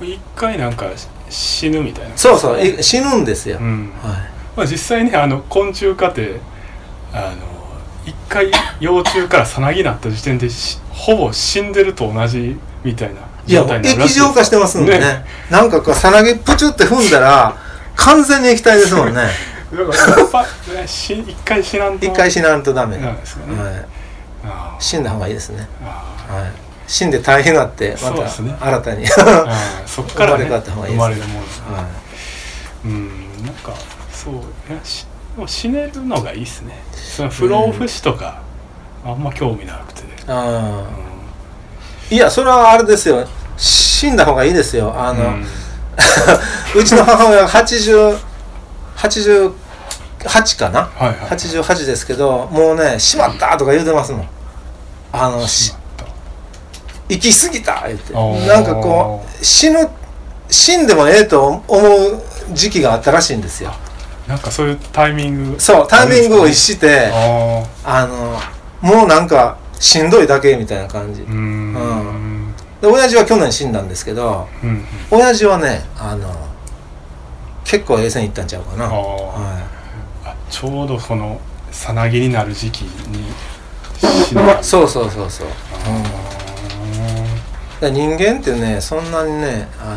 一回なんか死ぬみたいな。そうそうい死ぬんですよ、うん。はまあ、実際ねあの昆虫化ってあの一回幼虫からさなぎになった時点でしほぼ死んでると同じみたいな状態になるら液しいです。状化してますんでね。なんかこうさなぎプチュって踏んだら完全に液体ですもんね。だからやっぱ、ね、し一回死なんと一回死なんとダメ、なんですよね、はい、死んだ方がいいですね、あはい、死んで大変になってまた新たに、ーあーそっから、ね、生まれ変わった方がいいです。生まれるもんですね。はうんなんかそういやしでも死ねるのがいいっすね。その不老不死とか、あんま興味なくて、い、あ。うーいやそれはあれですよ。死んだ方がいいですよ。あんの、うちの母親が80 88かな？はいはい88ですけどもうね「しまった!」とか言うてますもん。あのししまった行き過ぎた言って。なんかこう死ぬ死んでもええと思う時期があったらしいんですよ。なんかそういうタイミング。そうタイミングを逸ししてああのもうなんかしんどいだけみたいな感じ。ーうーん。で親父は去年死んだんですけどうんうん。親父はねあの結構衛線行ったんちゃうかな。はあちょうどそのさなぎになる時期に死ぬい、そうそうそうそう、うん、人間ってねそんなにねあ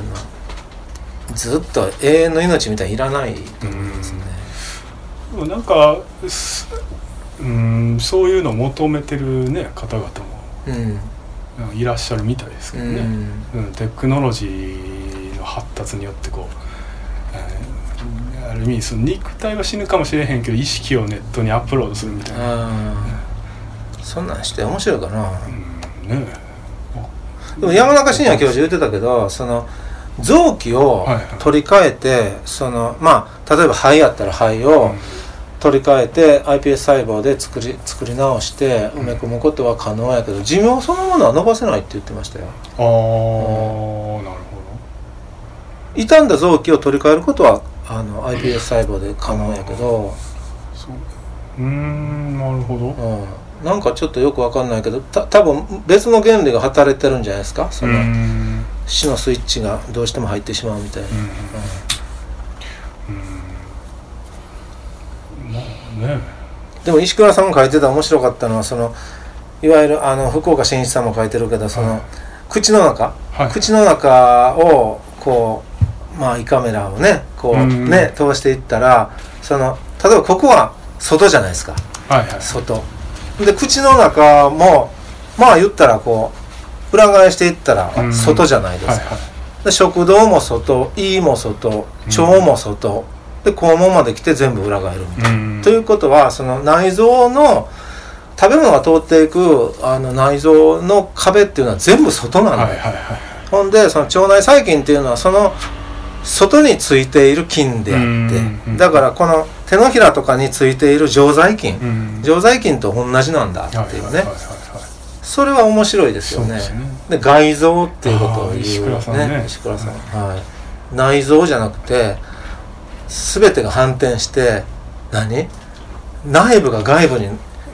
のずっと永遠の命みたいにいらないと思いますね。ーでもなんかすうんそういうのを求めてるね方々もうん。うんいらっしゃるみたいですけどね、うん。うん、テクノロジーの発達によってこう、えーある意味その肉体は死ぬかもしれへんけど意識をネットにアップロードするみたいな、そんなんして面白いかな。うん、ねでも山中伸也教授言ってたけどその臓器を取り替えて、そのまあ例えば肺やったら肺を取り替えて iPS 細胞で作り作り直して埋め込むことは可能やけど寿命そのものは伸ばせないって言ってましたよ。ああ、なるほ傷んだ臓器を取り替えることはあの iPS 細胞で可能やけど、どそううーんなるほど。うん、なんかちょっとよくわかんないけどた多分別の原理が働いてるんじゃないですか？そうの死のスイッチがどうしても入ってしまうみたいな、ね。でも石倉さんが書いてた面白かったのはそのいわゆるあの福岡伸一さんも書いてるけどその、はい。口の中、はい。口の中をこうまあ胃カメラをねこううん。ね通していったらその例えばここは外じゃないですか。はいはい。外で口の中もまあ言ったらこう裏返していったらうん。外じゃないですか、はいはい。で食道も外胃も外腸も外、で肛門まで来て全部裏返るみたいな。うん。ということはその内臓の食べ物が通っていくあの内臓の壁っていうのは全部外なんだよ、はいはいはいほんでその腸内細菌っていうのはその外についている菌であうんってだからこの手のひらとかについている常在菌。うん。常在菌と同じなんだっていうね。それは面白いですよね。ですね。で外臓っていうことを言うあー石倉さんね。石倉さん。はい。内臓じゃなくて全てが反転して何？内部が外部に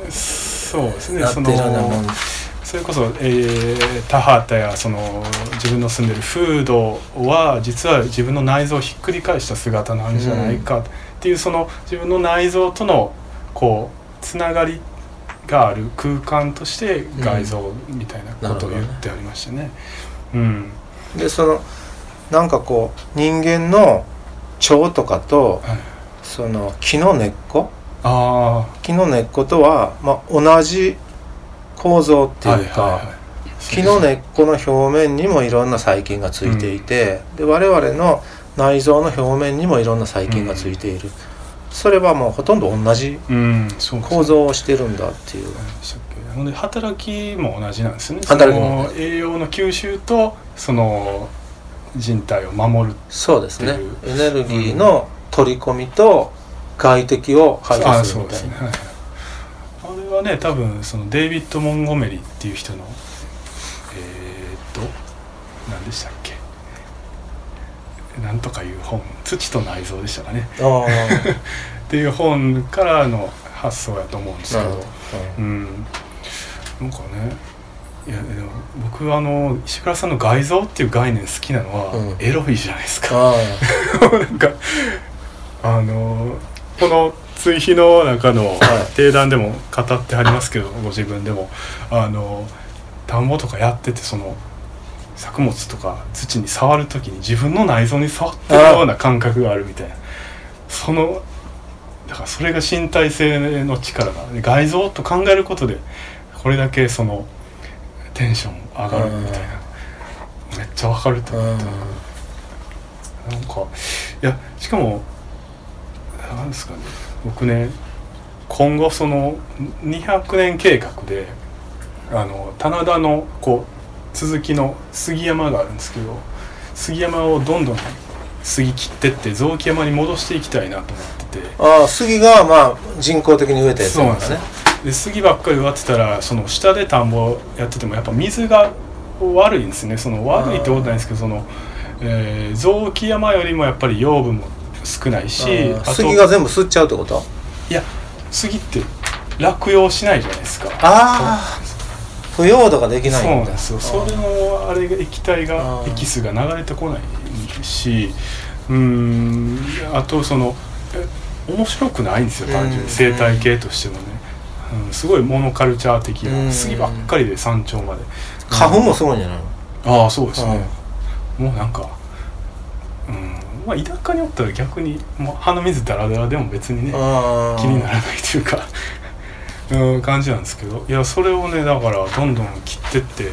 そうですね。なってそいるようなもん。のそれこそ、えー、田畑やその自分の住んでる風土は実は自分の内臓をひっくり返した姿なんじゃないかっていうその自分の内臓とのこうつながりがある空間として外臓みたいなことを言ってありましたね。うん。でそのなんかこう人間の腸とかとはい、その木の根っこ？あ木の根っことは、まあ、同じ構造ってあいうか、はいはいはい。木の根っこの表面にもいろんな細菌がついていて、で我々の内臓の表面にもいろんな細菌がついている、それはもうほとんど同じ構造をしてるんだっていう、何でしたっけほんで働きも同じなんですよね。働きも。栄養の吸収とその人体を守るそうですね。エネルギーの取り込みと外敵を排あ除するみたいな、ね、はいあれはね多分そのデイビッド・モンゴメリっていう人のえー、っと何でしたっけ？なんとかいう本「土と内臓」でしたかね。っていう本からの発想やと思うんですけど。うん。なんかねいやでも僕あの石倉さんの外造っていう概念好きなのは、うん。エロいじゃないですか。あ なんかあのこの追肥の中の定談でも語ってはりますけどご自分でも。あの田んぼとかやっててその作物とか土に触る時に自分の内臓に触ってるような感覚があるみたいな。そのだからそれが身体性の力が外臓と考えることでこれだけそのテンション上がるみたいな。めっちゃわかると思って。なんかいやしかもなんですかね。僕ね今後その200年計画であの棚田のこう続きの杉山があるんですけど杉山をどんどん杉切ってって雑木山に戻していきたいなと思ってて。ああ杉がまあ人工的に植えたやつそうなんです。よで杉ばっかり植わってたらその下で田んぼやっててもやっぱ水が悪いんですね。その悪いってことないんですけどその、えー雑木山よりもやっぱり養分も少ないし杉が全部吸っちゃうってこと？いや杉って落葉しないじゃないですか。ああ腐葉土ができないそうなんですよ。それのあれが液体がエキスが流れてこないしうーんあとそのえ面白くないんですよ単純うん。に生態系としてもね、うん、すごいモノカルチャー的うなん杉ばっかりで山頂まで。花粉もすごいんじゃないの？ああそうですね。もうなんかうんまあ田舎におったら逆にもう鼻水ダラダラでも別にね気にならないというかうん感じなんですけど。いやそれをねだからどんどん切ってって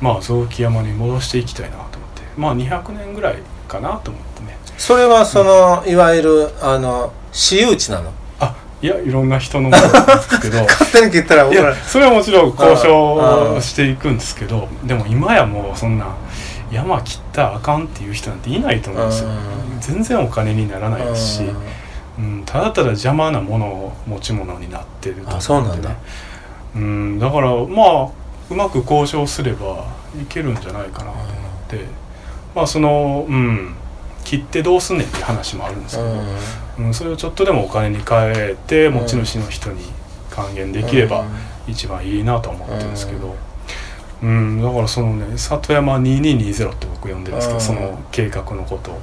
まあ雑木山に戻していきたいなと思って。まあ200年ぐらいかなと思ってね。それはそのいわゆるあの私有地なの？あいやいろんな人のものなんですけど。勝手に切ったらい僕らやそれはもちろん交渉していくんですけどでも今やもうそんな山切ったらあかんっていう人なんていないと思うんですよ。あ全然お金にならないですし、うん、ただただ邪魔なものを持ち物になってると思あそうなんだ。うん、だからまあうまく交渉すればいけるんじゃないかなと思って、まあそのうん切ってどうすんねんっていう話もあるんですけど、うん。それをちょっとでもお金に変えて持ち主の人に還元できれば一番いいなとは思ってるんですけど、うんだからそのね里山2220って僕呼んでるんですけうん。どその計画のことを。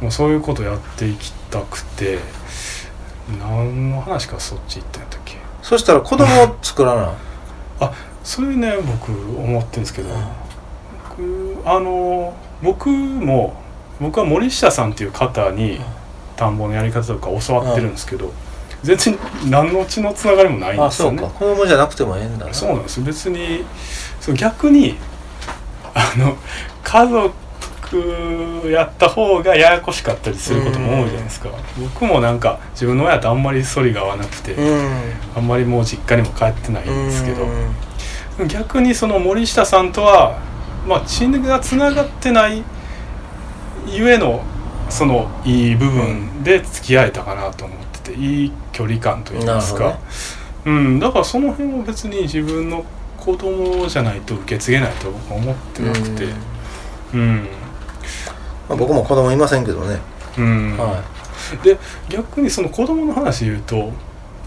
もうそういうことやっていきたくて何の話かそっち行ったんやったっけ。そしたら子供を作らない それね僕思ってるんですけど、僕あの僕も僕は森下さんっていう方に田んぼのやり方とか教わってるんですけど、全然何の血のつながりもないんあですよね。そうか。子供じゃなくてもええんだな。そうなんですよ。別にそう逆にあの家族やった方がややこしかったりすることも多いじゃないですか。僕もなんか自分の親とあんまり反りが合わなくて、うん。あんまりもう実家にも帰ってないんですけど、うん。逆にその森下さんとはまあ血がつながってないゆえのそのいい部分で付き合えたかなと思ってていい距離感といいますか、なるほうんだからその辺は別に自分の子供じゃないと受け継げないと僕は思ってなくて。うん、まあ僕も子供いませんけどね。うん。はで逆にその子供の話言うと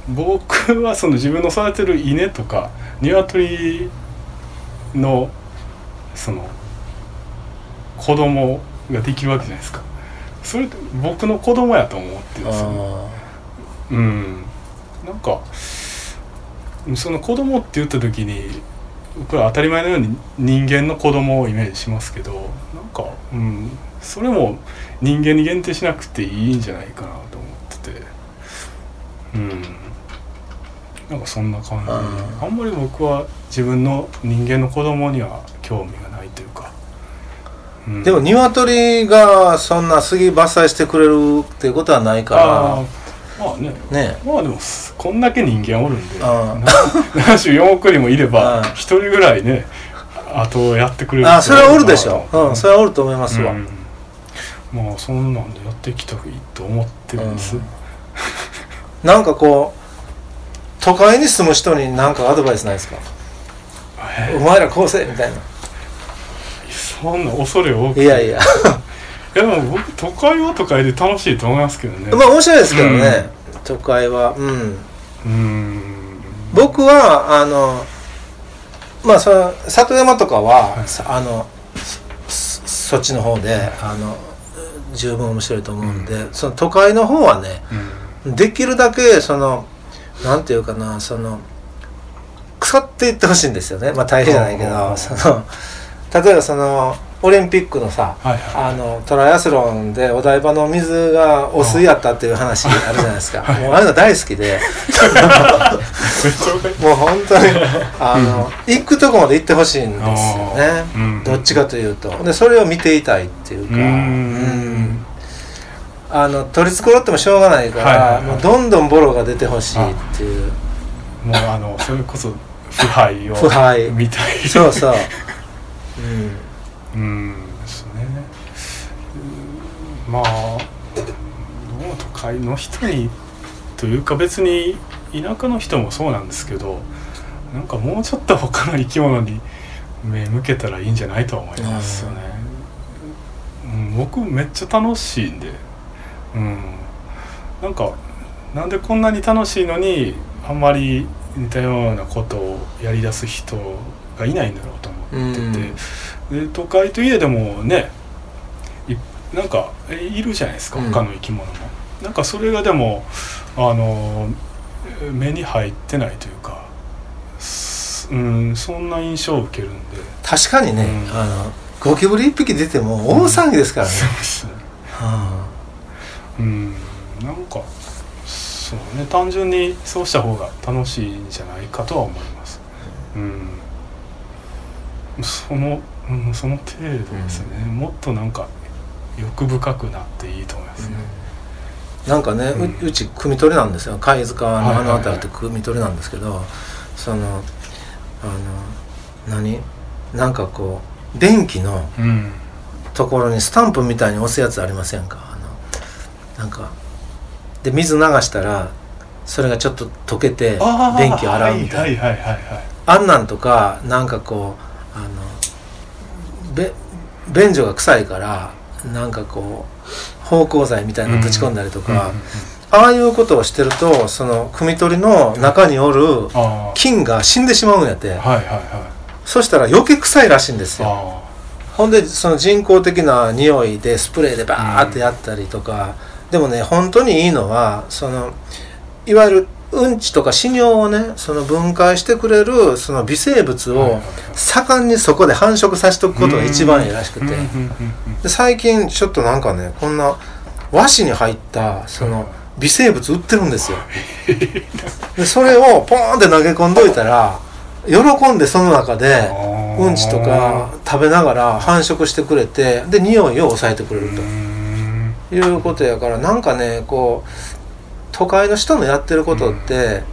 僕はその自分の育てる稲とか鶏のその子供ができるわけじゃないですか。それって僕の子供やと思ってるんいですよ、ね、あうん。なんかその子供って言った時に僕は当たり前のように人間の子供をイメージしますけどなんか、うん、それも人間に限定しなくていいんじゃないかなと思ってて。うん。なんかそんな感じ。あー。あんまり僕は自分の人間の子供には興味がないというか、うん。ーでも鶏がそんな杉伐採してくれるっていうことはないかあーまあね。らね。まあでもすこんだけ人間おるんで。あ74億人もいればあ一人ぐらいねあとやってくれる。あそれはおるでしょ。人うんそれはおると思いますわ。うん。まあそんなんでやっていきたいと思ってるんです、うん。なんかこう都会に住む人に何かアドバイスないですか？えお前らこうせみたいな。そんな恐れ多くいやいやいやでも僕都会は都会で楽しいと思いますけどね。まあ面白いですけどね、都会は。うん。うん。僕はあのまあその里山とかは、はい。さあのそそっちの方であの十分面白いと思うんで、その都会の方はねうん。できるだけそのなんていうかなその腐っていってほしいんですよね。まあ大変じゃないけうんう。んうんどその例えばそのオリンピックのさはいはいあのトライアスロンでお台場の水が汚水やったっていう話あるじゃないですか。もうああいうの大好きで。もう本当にあの行くとこまで行ってほしいんですよね。うん。どっちかというと。でそれを見ていたいっていうか。うあの取り繕ってもしょうがないから、はいはいはい。もうどんどんボロが出てほしいっていう。もうあのそれこそ腐敗を腐敗。みたい。そうそう、うん、うんですね。うんまあどう都会の人にというか別に田舎の人もそうなんですけどなんかもうちょっと他の生き物に目向けたらいいんじゃないとは思いますよね、うん、僕めっちゃ楽しいんで。うん。なんかなんでこんなに楽しいのにあんまり似たようなことをやりだす人がいないんだろうと思ってて、で都会といえどもねいなんかえいるじゃないですかうん。他の生き物も、なんかそれがでもあのえ目に入ってないというかすうんそんな印象を受けるんで。確かにね、うん。あのゴキブリ一匹出ても大騒ぎですからね、そうですね。はうん。なんかそうね。単純にそうした方が楽しいんじゃないかとは思います。うん。その、うん、その程度ですね、もっとなんか欲深くなっていいと思いますね、あなんかね、ううん。うち汲み取りなんですよ。貝塚のあの辺りって汲み取りなんですけど、そのあの何？なんかこう電気のうん。ところにスタンプみたいに押すやつありませんか？あのなんかで水流したらそれがちょっと溶けて電気を洗うみたいな、あんなんとかなんかこうあのべ便所が臭いからなんかこう芳香剤みたいなのぶち込んだりとか、ああいうことをしてるとその汲み取りの中におるあ菌が死んでしまうんやって。あはいはいはい。そしたら余計臭いらしいんですよ。あほんでその人工的な匂いでスプレーでバーってやったりとか、でもね本当にいいのはそのいわゆるうんちとか死尿をねその分解してくれるその微生物を盛んにそこで繁殖させておくことが一番いいらしくて、最近ちょっとなんかねこんな和紙に入ったその微生物売ってるんですよ。でそれをポーンって投げ込んどいたら喜んでその中でうんちとか食べながら繁殖してくれてで匂いを抑えてくれるうん。ということやからなんかねこう都会の人のやってることって、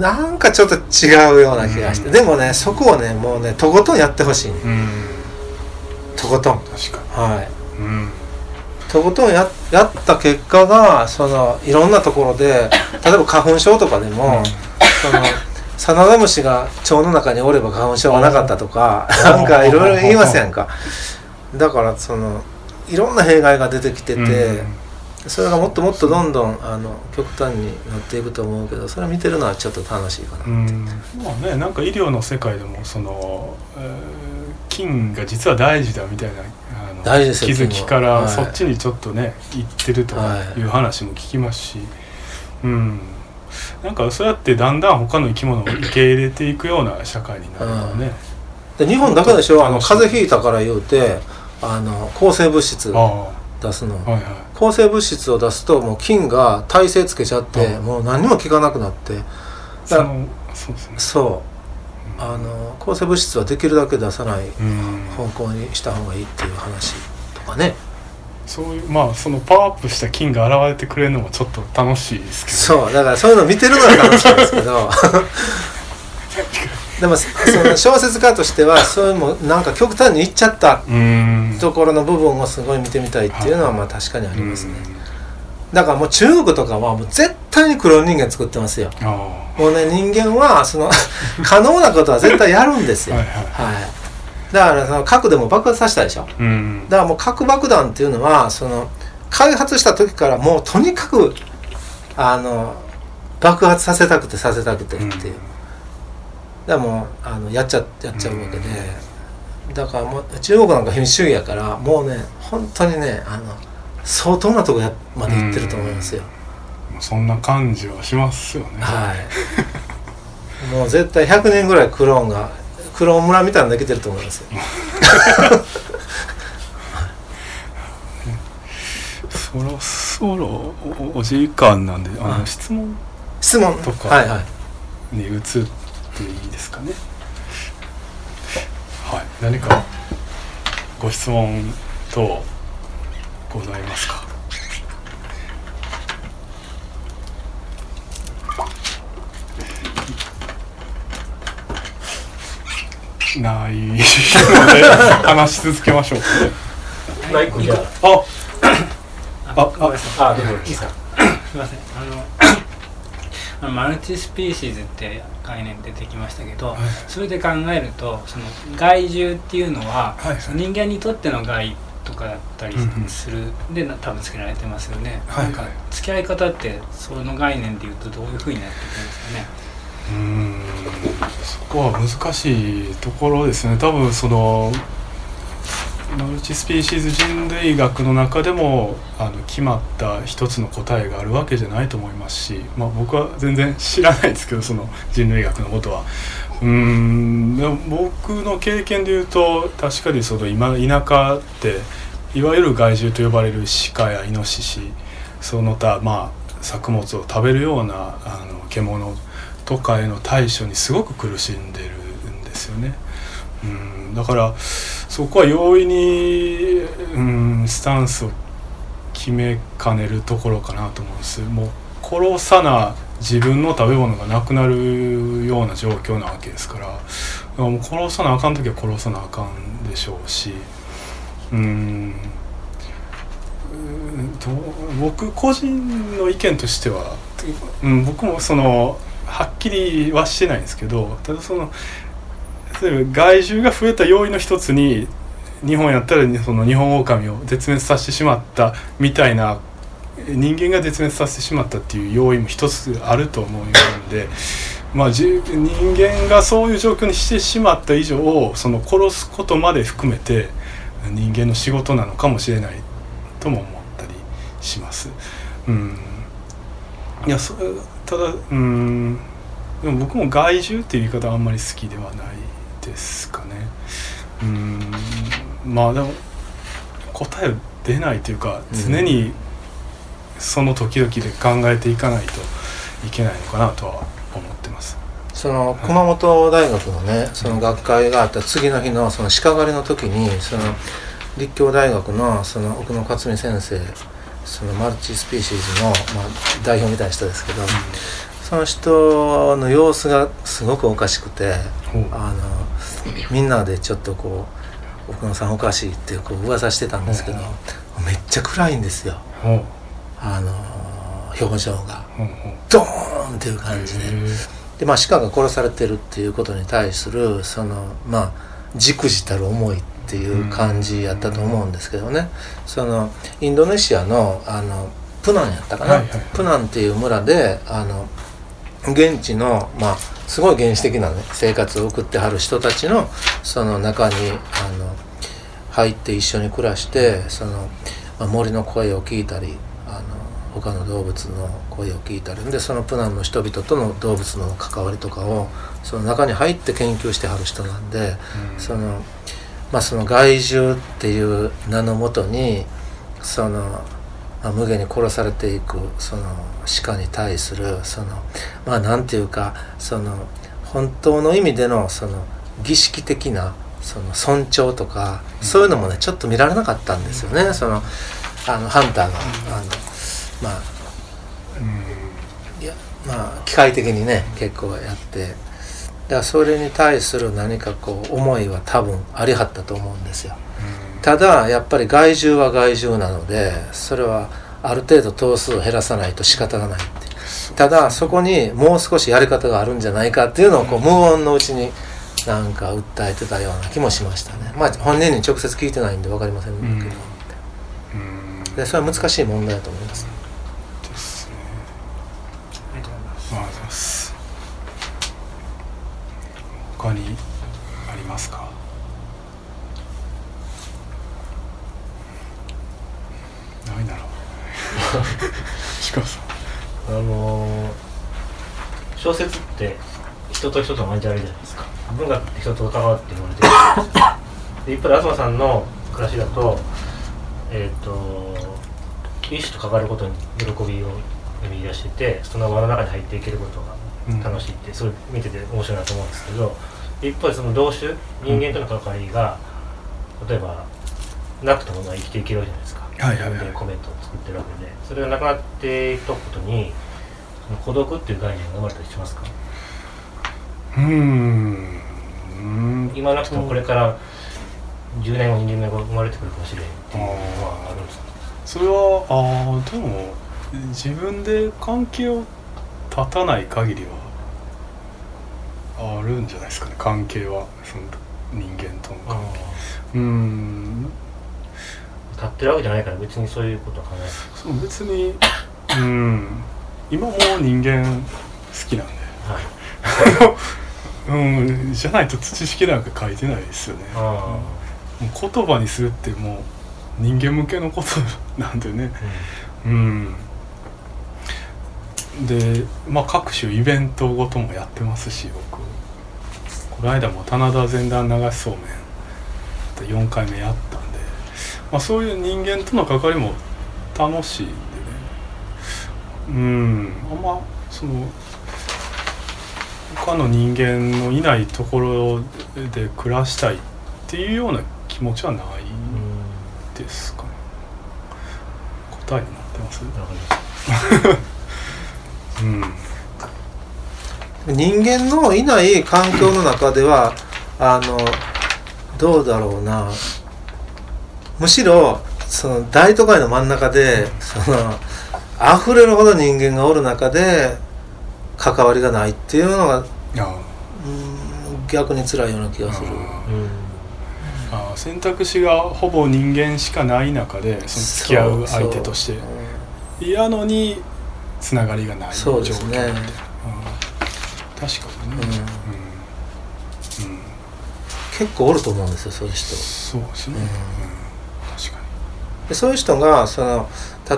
なんかちょっと違うような気がして、うん。でもねそこをねもうねとことんやってほしい、うん。とことん。確かはい。にうん。とことんややった結果がそのいろんなところで 例えば花粉症とかでも、そのサナダムシが腸の中におれば花粉症がなかったとかなんかいろいろ言いますやんか。だからそのいろんな弊害が出てきてて、うんそれがもっともっとどんどんあの極端になっていくと思うけどそれ見てるのはちょっと楽しいかな、う。ん。まあねなんか医療の世界でもその、えー菌が実は大事だみたいなあの大事ですよ気づきからそっちにちょっとね行ってるとかはいいう話も聞きますし、うん。なんかそうやってだんだん他の生き物を受け入れていくような社会になるのはね、で日本だけでしょ？あの風邪ひいたから言うてあの抗生物質あ出すの、あはいはい。抗生物質を出すともう菌が耐性つけちゃってうん。もう何にも効かなくなって。そのそうですね。そう。あの抗生物質はできるだけ出さないうん。方向にした方がいいっていう話とかね。そういうまあそのパワーアップした菌が現れてくれるのもちょっと楽しいですけどそう。だからそういうの見てるのが楽しいんですけど でもその小説家としては そういうもなんか極端にいっちゃったうん。ところの部分をすごい見てみたいっていうのはまあ確かにありますね。うん。だからもう中国とかはもう絶対にクローン人間作ってますよ。あもうね人間はその 可能なことは絶対やるんですよ。あはいはい。はい。だからその核でも爆発させたでしょ。うん。だからもう核爆弾っていうのはその開発した時からもうとにかくあの爆発させたくてさせたくてっていう、だからもうあのやっちゃやっちゃうわけで、だからもう中国なんか民主主義やからもうね本当にねあの相当なとこやまで行ってると思いますよ、そんな感じはしますよね。はい。もう絶対100年ぐらいクローンがクローン村みたいなのできてると思いますよ。そろそろおお時間なんであの、はい。質問質問。とかはいはい。に移っていいですかね。はい。何かご質問等ございますか？ないので話し続けましょう。ないいいかあああごめんなさいあどうぞ。いいですか？すいません。あの あのマルチスピーシーズって概念出てきましたけど、それで考えるとその害獣っていうのは、はいはい。その人間にとっての害とかだったりうんうん。する、でな多分付けられてますよね、はいなんか付き合い方ってその概念でいうとどういうふうになってくるんですかね。うーん。そこは難しいところですね。多分そのマルチスピーシーズ人類学の中でもあの決まった一つの答えがあるわけじゃないと思いますし、まあ、僕は全然知らないですけどその人類学のことは。うんでも僕の経験で言うと確かにその今田舎っていわゆる害獣と呼ばれる鹿やイノシシその他まあ作物を食べるようなあの獣とかへの対処にすごく苦しんでるんですよね。うんだからそこは容易に、うん、スタンスを決めかねるところかなと思うんです。もう殺さな自分の食べ物がなくなるような状況なわけですから。からもう殺さなあかん時は殺さなあかんでしょうし。うん。うん僕個人の意見としては、うん、僕もそのはっきりはしてないんですけどただその例えば害獣が増えた要因の一つに日本やったらそのニホンオオカミを絶滅させてしまったみたいな人間が絶滅させてしまったっていう要因も一つあると思うので、まあ、人間がそういう状況にしてしまった以上その殺すことまで含めて人間の仕事なのかもしれないとも思ったりします。うん、いやそただうん。でも僕も害獣っていう言い方はあんまり好きではない。ですかね。うん。まあでも答え出ないというかうん。常にその時々で考えていかないといけないのかなとは思ってます。その熊本大学のねその学会があった次の日のその鹿狩りの時にその立教大学のその奥野克美先生そのマルチスピーシーズの、まあ、代表みたいな人ですけど、その人の様子がすごくおかしくてあのみんなでちょっとこう奥野さんおかしいってこう噂してたんですけどうんめっちゃ暗いんですよ。あの表情が。ドーンっていう感じで。でまあ、鹿が殺されてるっていうことに対するそのまあじくじたる思いっていう感じやったと思うんですけどね。そのインドネシアのあのプナンやったかな、プナンっていう村であの現地のまあすごい原始的なね生活を送ってはる人たちのその中にあの入って一緒に暮らしてその、まあ、森の声を聞いたりあの他の動物の声を聞いたりでそのプナンの人々との動物の関わりとかをその中に入って研究してはる人なんで、うん。そのまあその害獣っていう名のもとにその、まあ、無下に殺されていくその鹿に対するそのまあなんていうかその本当の意味でのその儀式的なその尊重とか、そういうのもねちょっと見られなかったんですよね、そのあのハンターが、あのまあうん。いやまあ機械的にね結構やって。だからそれに対する何かこう思いは多分ありはったと思うんですよただやっぱり害獣は害獣なのでそれはある程度頭数を減らさないと仕方がないって。ただそこにもう少しやり方があるんじゃないかっていうのをこう無音のうちになんか訴えてたような気もしましたね。まあ本人に直接聞いてないんで分かりませんけど、うん。うん。でそれは難しい問題だと思います。ですね。ありがとうございます。ありがとうございます。他にありますかないだろうしかさあのー小説って人と人との交わりじゃないですか。文学って人と関わって生まれてる。じゃないですかで一方で東さんの暮らしだとえっ、と一種と関わることに喜びを見出しててその輪の中に入っていけることが楽しいって、すごい見てて面白いなと思うんですけど一方でその同種人間との関わりが、例えばなくてもまあ生きていけるわけじゃないですか、自分でコメントを作ってるわけでそれがなくなっていくことにその孤独っていう概念が生まれたりしますか？うーん。うん今なくてもこれから10年後20年後生まれてくるかもしれんっていうのはあるんですか？それはああでも自分で関係を断たない限りはあるんじゃないですかね。関係はその人間との関係。うーん立ってるわけじゃないから別にそういうことは考えない。そう別にうん。今も人間好きなんで。はい。うんじゃないと知識なんか書いてないですよね。あもう言葉にするってもう人間向けのことなんでね。あ、うん。でまあ各種イベントごともやってますし僕。この間も棚田前段流しそうめん。4回目やったんで、まあ、そういう人間との関わりも楽しいんでね。うん。あんまその他の人間のいないところで暮らしたいっていうような気持ちはないうんですかね。答えになってます？うん。人間のいない環境の中ではあのどうだろうなむしろその大都会の真ん中でその溢れるほど人間がおる中で関わりがないっていうのが逆に辛いような気がする。うん。あ選択肢がほぼ人間しかない中でその付き合う相手として嫌のにつながりがない状況そうですね。みたいな、うん確かにね、うん。うん。うん。結構おると思うんですよそういう人。そうですね、うんでそういう人がその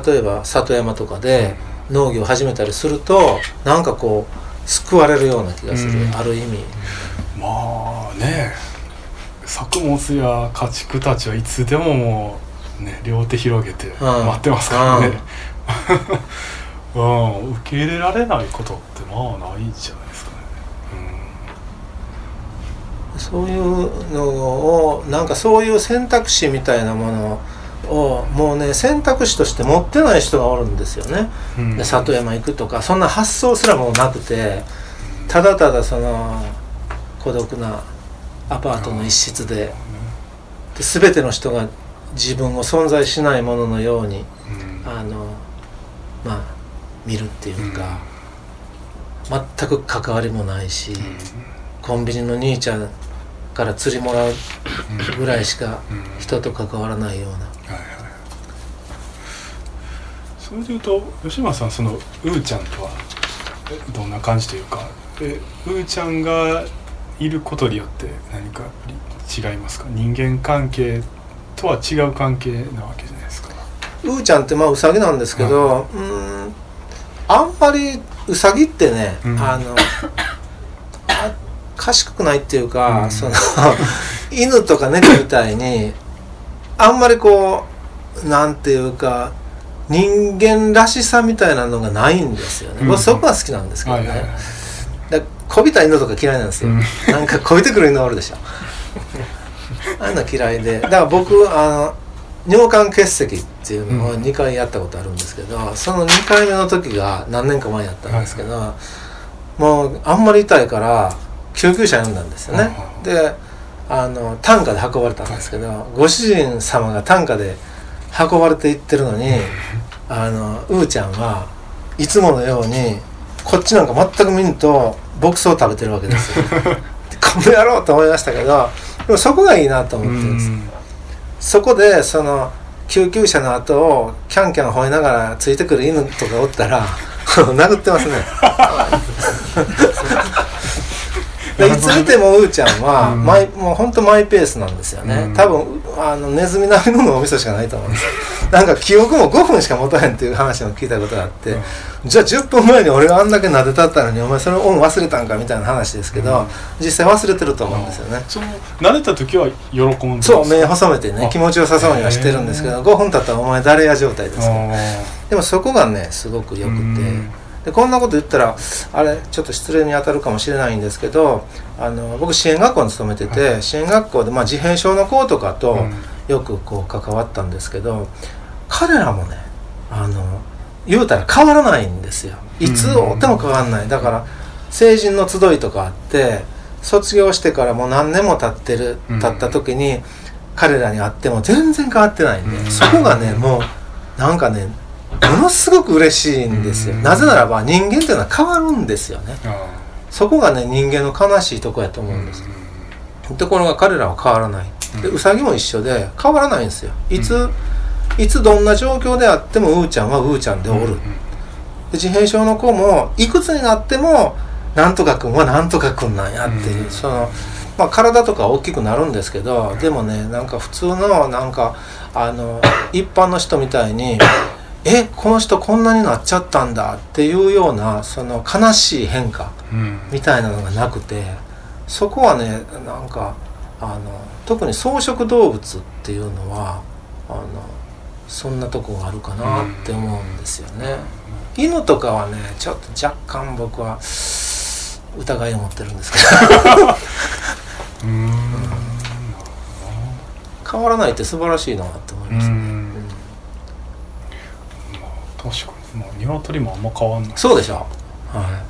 例えば里山とかで農業を始めたりするとなんかこう救われるような気がする、うん。ある意味。にまあね。作物や家畜たちはいつでももうね両手広げて待ってますからね、うん、受け入れられないことってまあないんじゃないですかね、そういうのをなんかそういう選択肢みたいなものをもうね選択肢として持ってない人がおるんですよね。うん。で里山行くとかそんな発想すらもうなくてただただその孤独なアパートの一室でで全ての人が自分を存在しないもののようにうん。あのまあ見るっていうか、全く関わりもないし、コンビニの兄ちゃんから釣りもらうぐらいしかうん人と関わらないような。はいはい。それでいうと吉村さんそのうーちゃんとはえどんな感じというかえうーちゃんがいることによって何か違いますか？人間関係とは違う関係なわけじゃないですか。うーちゃんってまあウサギなんですけど、うーんあんまりウサギってね、うん。あのあ賢くないっていうか、うん。その 犬とか猫みたいにあんまりこうなんていうか人間らしさみたいなのがないんですよね、うん。僕そこは好きなんですけどね、はいはいはい。だこびた犬とか嫌いなんですよ、うん。なんかこびてくる犬おるでしょ。ああいうの嫌いで。だから僕あの尿管結石っていうのをうん。2回やったことあるんですけど、その2回目の時が何年か前やったんですけど、もうあんまり痛いから救急車呼んだんですよね、うんであの担架で運ばれたんですけど、ご主人様が担架で運ばれていってるのに、あのうーちゃんはいつものようにこっちなんか全く見んと牧草を食べてるわけですよ。この野郎と思いましたけどでもそこがいいなと思ってるんです、そこでその救急車の後をキャンキャン吠えながらついてくる犬とかおったら 殴ってますねでいつ見てもうーちゃんはうん。マイ、もう本当マイペースなんですよね、うん。多分あのネズミ並みの脳みそしかないと思うんです なんか記憶も5分しか持たへんっていう話を聞いたことがあって、うん。じゃあ10分前に俺があんだけ撫でたったのにお前それオン忘れたんかみたいな話ですけど、うん。実際忘れてると思うんですよね、その慣れた時は喜んでそう目細めてねあ。気持ちよさそうにはしてるんですけどへ5分経ったらお前誰や状態ですか？らあでもそこがねすごくよくて。うんでこんなこと言ったらあれちょっと失礼に当たるかもしれないんですけどあの僕支援学校に勤めてて、支援学校で、まあ、自閉症の子とかーとうん。よくこう関わったんですけど彼らもねあの言うたら変わらないんですよ。いつおっても変わらない。だから成人の集いとかあって卒業してからもう何年も経ってるうん。経った時に彼らに会っても全然変わってないんで、うん。そこがねもうなんかねものすごく嬉しいんですよ、うん。なぜならば人間っていうのは変わるんですよね。あそこがね人間の悲しいとこやとー思うんです、ところが彼らは変わらない。でうん。ウサギも一緒で変わらないんですよ。いつ、いつどんな状況であってもうーちゃんはうーちゃんでおる、うんで自閉症の子もいくつになってもなんとかくんはなんとかくんなんやっていう、うん。その、まあ、体とか大きくなるんですけどでもねなんか普通のなんかあの一般の人みたいにえこの人こんなになっちゃったんだっていうようなその悲しい変化うん。みたいなのがなくてそこはねなんかあの特に草食動物っていうのはあのそんなとこがあるかなって思うんですよね。犬とかはねちょっと若干僕は疑いを持ってるんですけど。うん。変わらないって素晴らしいなって思いますね。鶏もあんま変わんない。そうでしょ、は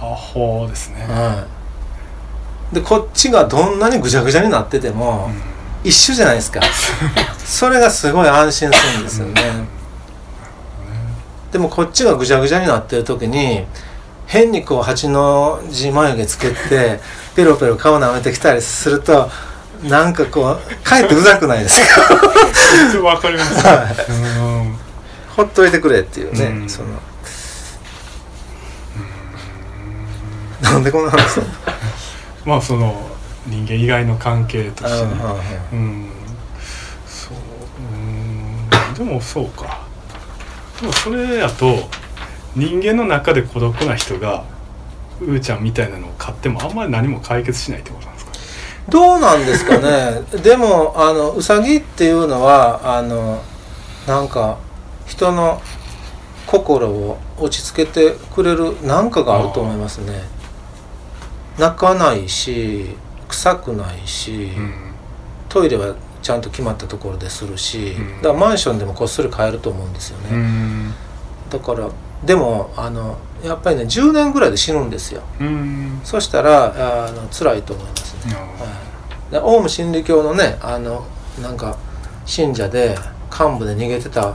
アホですね。いはい、でこっちがどんなにぐちゃぐちゃになってても、うん。一緒じゃないですか。それがすごい安心するんですよね、でもこっちがぐちゃぐちゃになってる時に変にこう八の字眉毛つけて ペロペロ顔舐めてきたりするとなんかこうかえってうざくないですか？わかりますはい。うんほっといてくれっていうね、うん。その。なんでこんな話 まあその人間以外の関係としてね。うんうん。そううん。でもそうか。でもそれやと人間の中で孤独な人がうーちゃんみたいなのを買ってもあんまり何も解決しないってことなんですか？どうなんですかね？でもあのウサギっていうのはあのなんか人の心を落ち着けてくれる何かがあると思いますね。泣かないし臭くないし、うんトイレはちゃんと決まったところでするし、うん。だからマンションでもこっそり買えると思うんですよね、うん。だからでもあのやっぱりね10年ぐらいで死ぬんですよ。うん。そしたらあの辛いと思いますね。はい、でオウム真理教のねあのなんか信者で幹部で逃げてた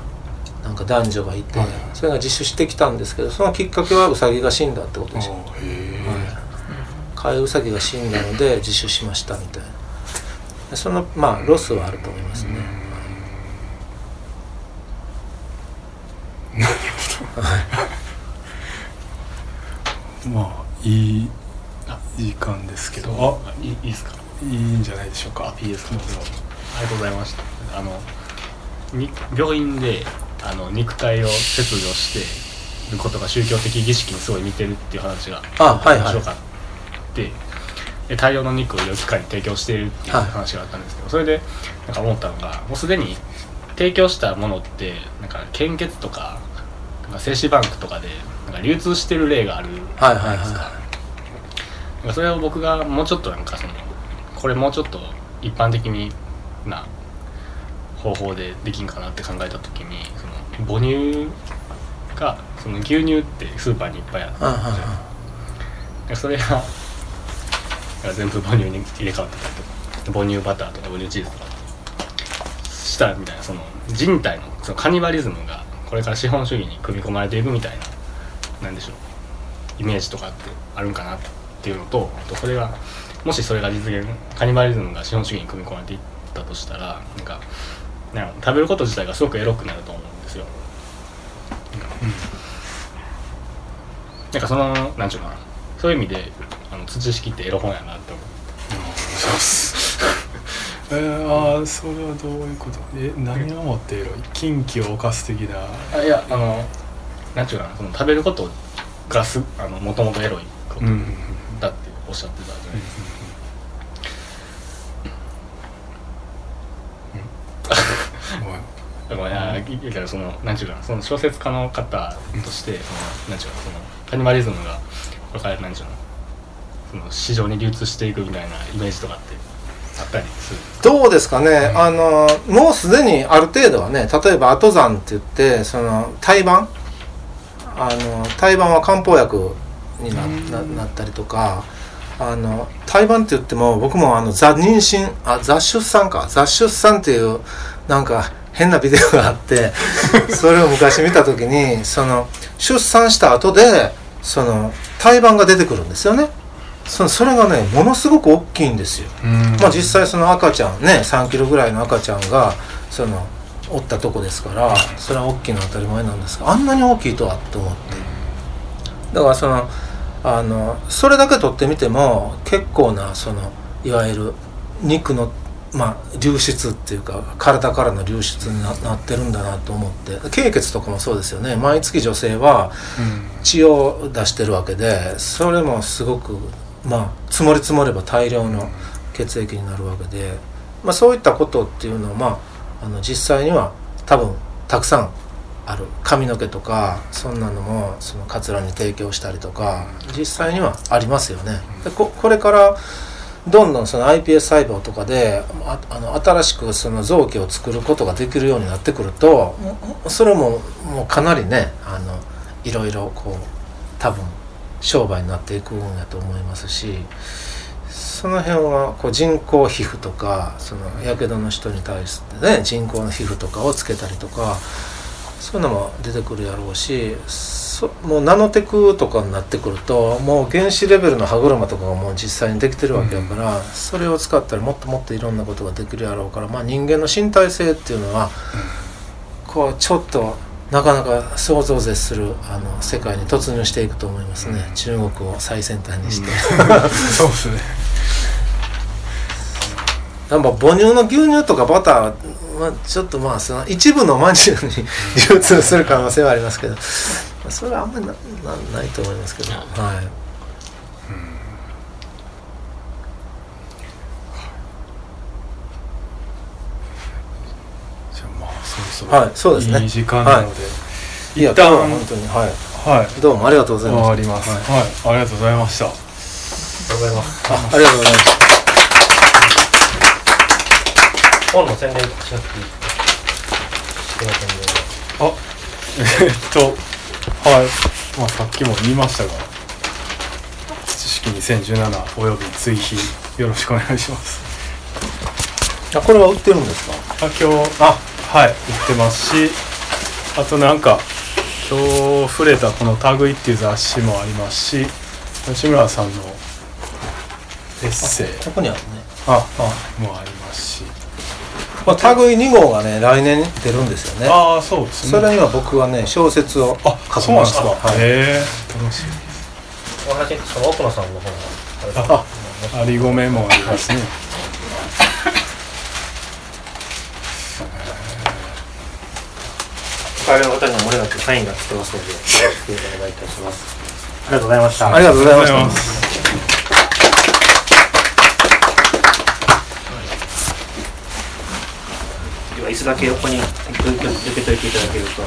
なんか男女がいて、はい。それが自首してきたんですけどそのきっかけはウサギが死んだってことですよ、あへえはい。飼いウサギが死んだので自首しましたみたいな。でそのまあロスはあると思いますね、まあいいいい感ですけど。あいいいいですか？いいんじゃないでしょうか。いいですか？ありがとうございました。あのに病院であの肉体を切除してることが宗教的儀式にすごい似てるっていう話が面白かってで大量の肉を医療機関に提供しているっていうはい話があったんですけど、それでなんか思ったのがもうすでに提供したものってなんか献血とかなんか精子バンクとかでなんか流通してる例があるじゃないですか。それを僕がもうちょっとなんかそのこれもうちょっと一般的にな方法でできんかなって考えた時に母乳がその牛乳ってスーパーにいっぱいあるいはいはいはいでそれが全部母乳に入れ替わってたりとか母乳バターとか母乳チーズとかしたみたいなその人体のそのカニバリズムがこれから資本主義に組み込まれていくみたいななんでしょうイメージとかってあるんかなっていうのとあとそれがもしそれが実現カニバリズムが資本主義に組み込まれていったとしたらなんかなんか食べること自体がすごくエロくなると思う。なん。かなんかそのなんちゅうかな。そういう意味でああの土式ってエロ本やなって思そうっす。えー、ああそれはどういうこと？え何をもってエロい？禁忌を犯す的な？うあいやあのなんちゅうかな。その食べることがすあのもともとエロいことだっておっしゃってたじゃないですか、だからいやいやけどそのなんちゅうかなその小説家の方としてそのなんちゅうかなそのカニバリズムがこれからなんちゅうのその市場に流通していくみたいなイメージとかってあったりするどうですかね、あのもうすでにある程度はね例えば後山って言ってその胎盤あの胎盤は漢方薬になななったりとかあの胎盤って言っても僕もあのザ妊娠あザ出産かザ出産っていうなんか変なビデオがあってそれを昔見た時にその出産した後でその胎盤が出てくるんですよね。そのそれがねものすごく大きいんですよ。うん。まあ、実際その赤ちゃんね3キロぐらいの赤ちゃんがそのおったとこですからそれは大きいのは当たり前なんですがあんなに大きいとはと思って。だからそのあのそれだけ取ってみても結構なそのいわゆる肉の、まあ、流出っていうか体からの流出にななってるんだなと思って経血とかもそうですよね。毎月女性はうん。血を出してるわけでそれもすごくまあ積もり積もれば大量の血液になるわけで、まあ、そういったことっていうのは、まあ、あの実際には多分たくさんある。髪の毛とかそんなのもそのカツラに提供したりとか実際にはありますよね。でここれからどんどんその iPS 細胞とかでああの新しくその臓器を作ることができるようになってくるとそれももうかなりねあのいろいろこう多分商売になっていくんやと思いますしその辺はこう人工皮膚とかそのやけどの人に対してね人工の皮膚とかをつけたりとかそういうのも出てくるやろうしそもうナノテクとかになってくるともう原子レベルの歯車とかがもう実際にできてるわけやから、それを使ったらもっともっといろんなことができるやろうから、まあ、人間の身体性っていうのは、こうちょっとなかなか想像を絶するあの世界に突入していくと思いますね、中国を最先端にして。そうですね。なんか母乳の牛乳とかバター、まあ、ちょっとまあその一部のまんじゅうに流通する可能性はありますけど。まあそれはあんまりななないと思いますけど、はい、じゃあまあそろそろはいそうですね。いい時間なので、い。や一旦本当にはい。はい。どうもありがとうござい終ましわります、はい。ありがとうございました。ありがとうございます。たあありがとうございました本の宣伝しなくていい。あえっとはい、まあ、さっきも言いましたが知識2017および追肥よろしくお願いします。あこれは売ってるんですか？あ今日あはい売ってますしあとなんか今日触れたこの「類」っていう雑誌もありますし吉村さんのエッセイ。ここにあるね。ああもありますしまあ類2号がね来年出るんですよね。ああそうですね。それには僕はね小説をあ書きそうなんでか、ますしたはい。へえ楽しいお話その奥野さんの方があありごめもありますね。会の方にも漏れなくサインがつけますのでよろしくお願いいたします。ありがとうございました。ありがとうございましただけ横に受けといていただけると。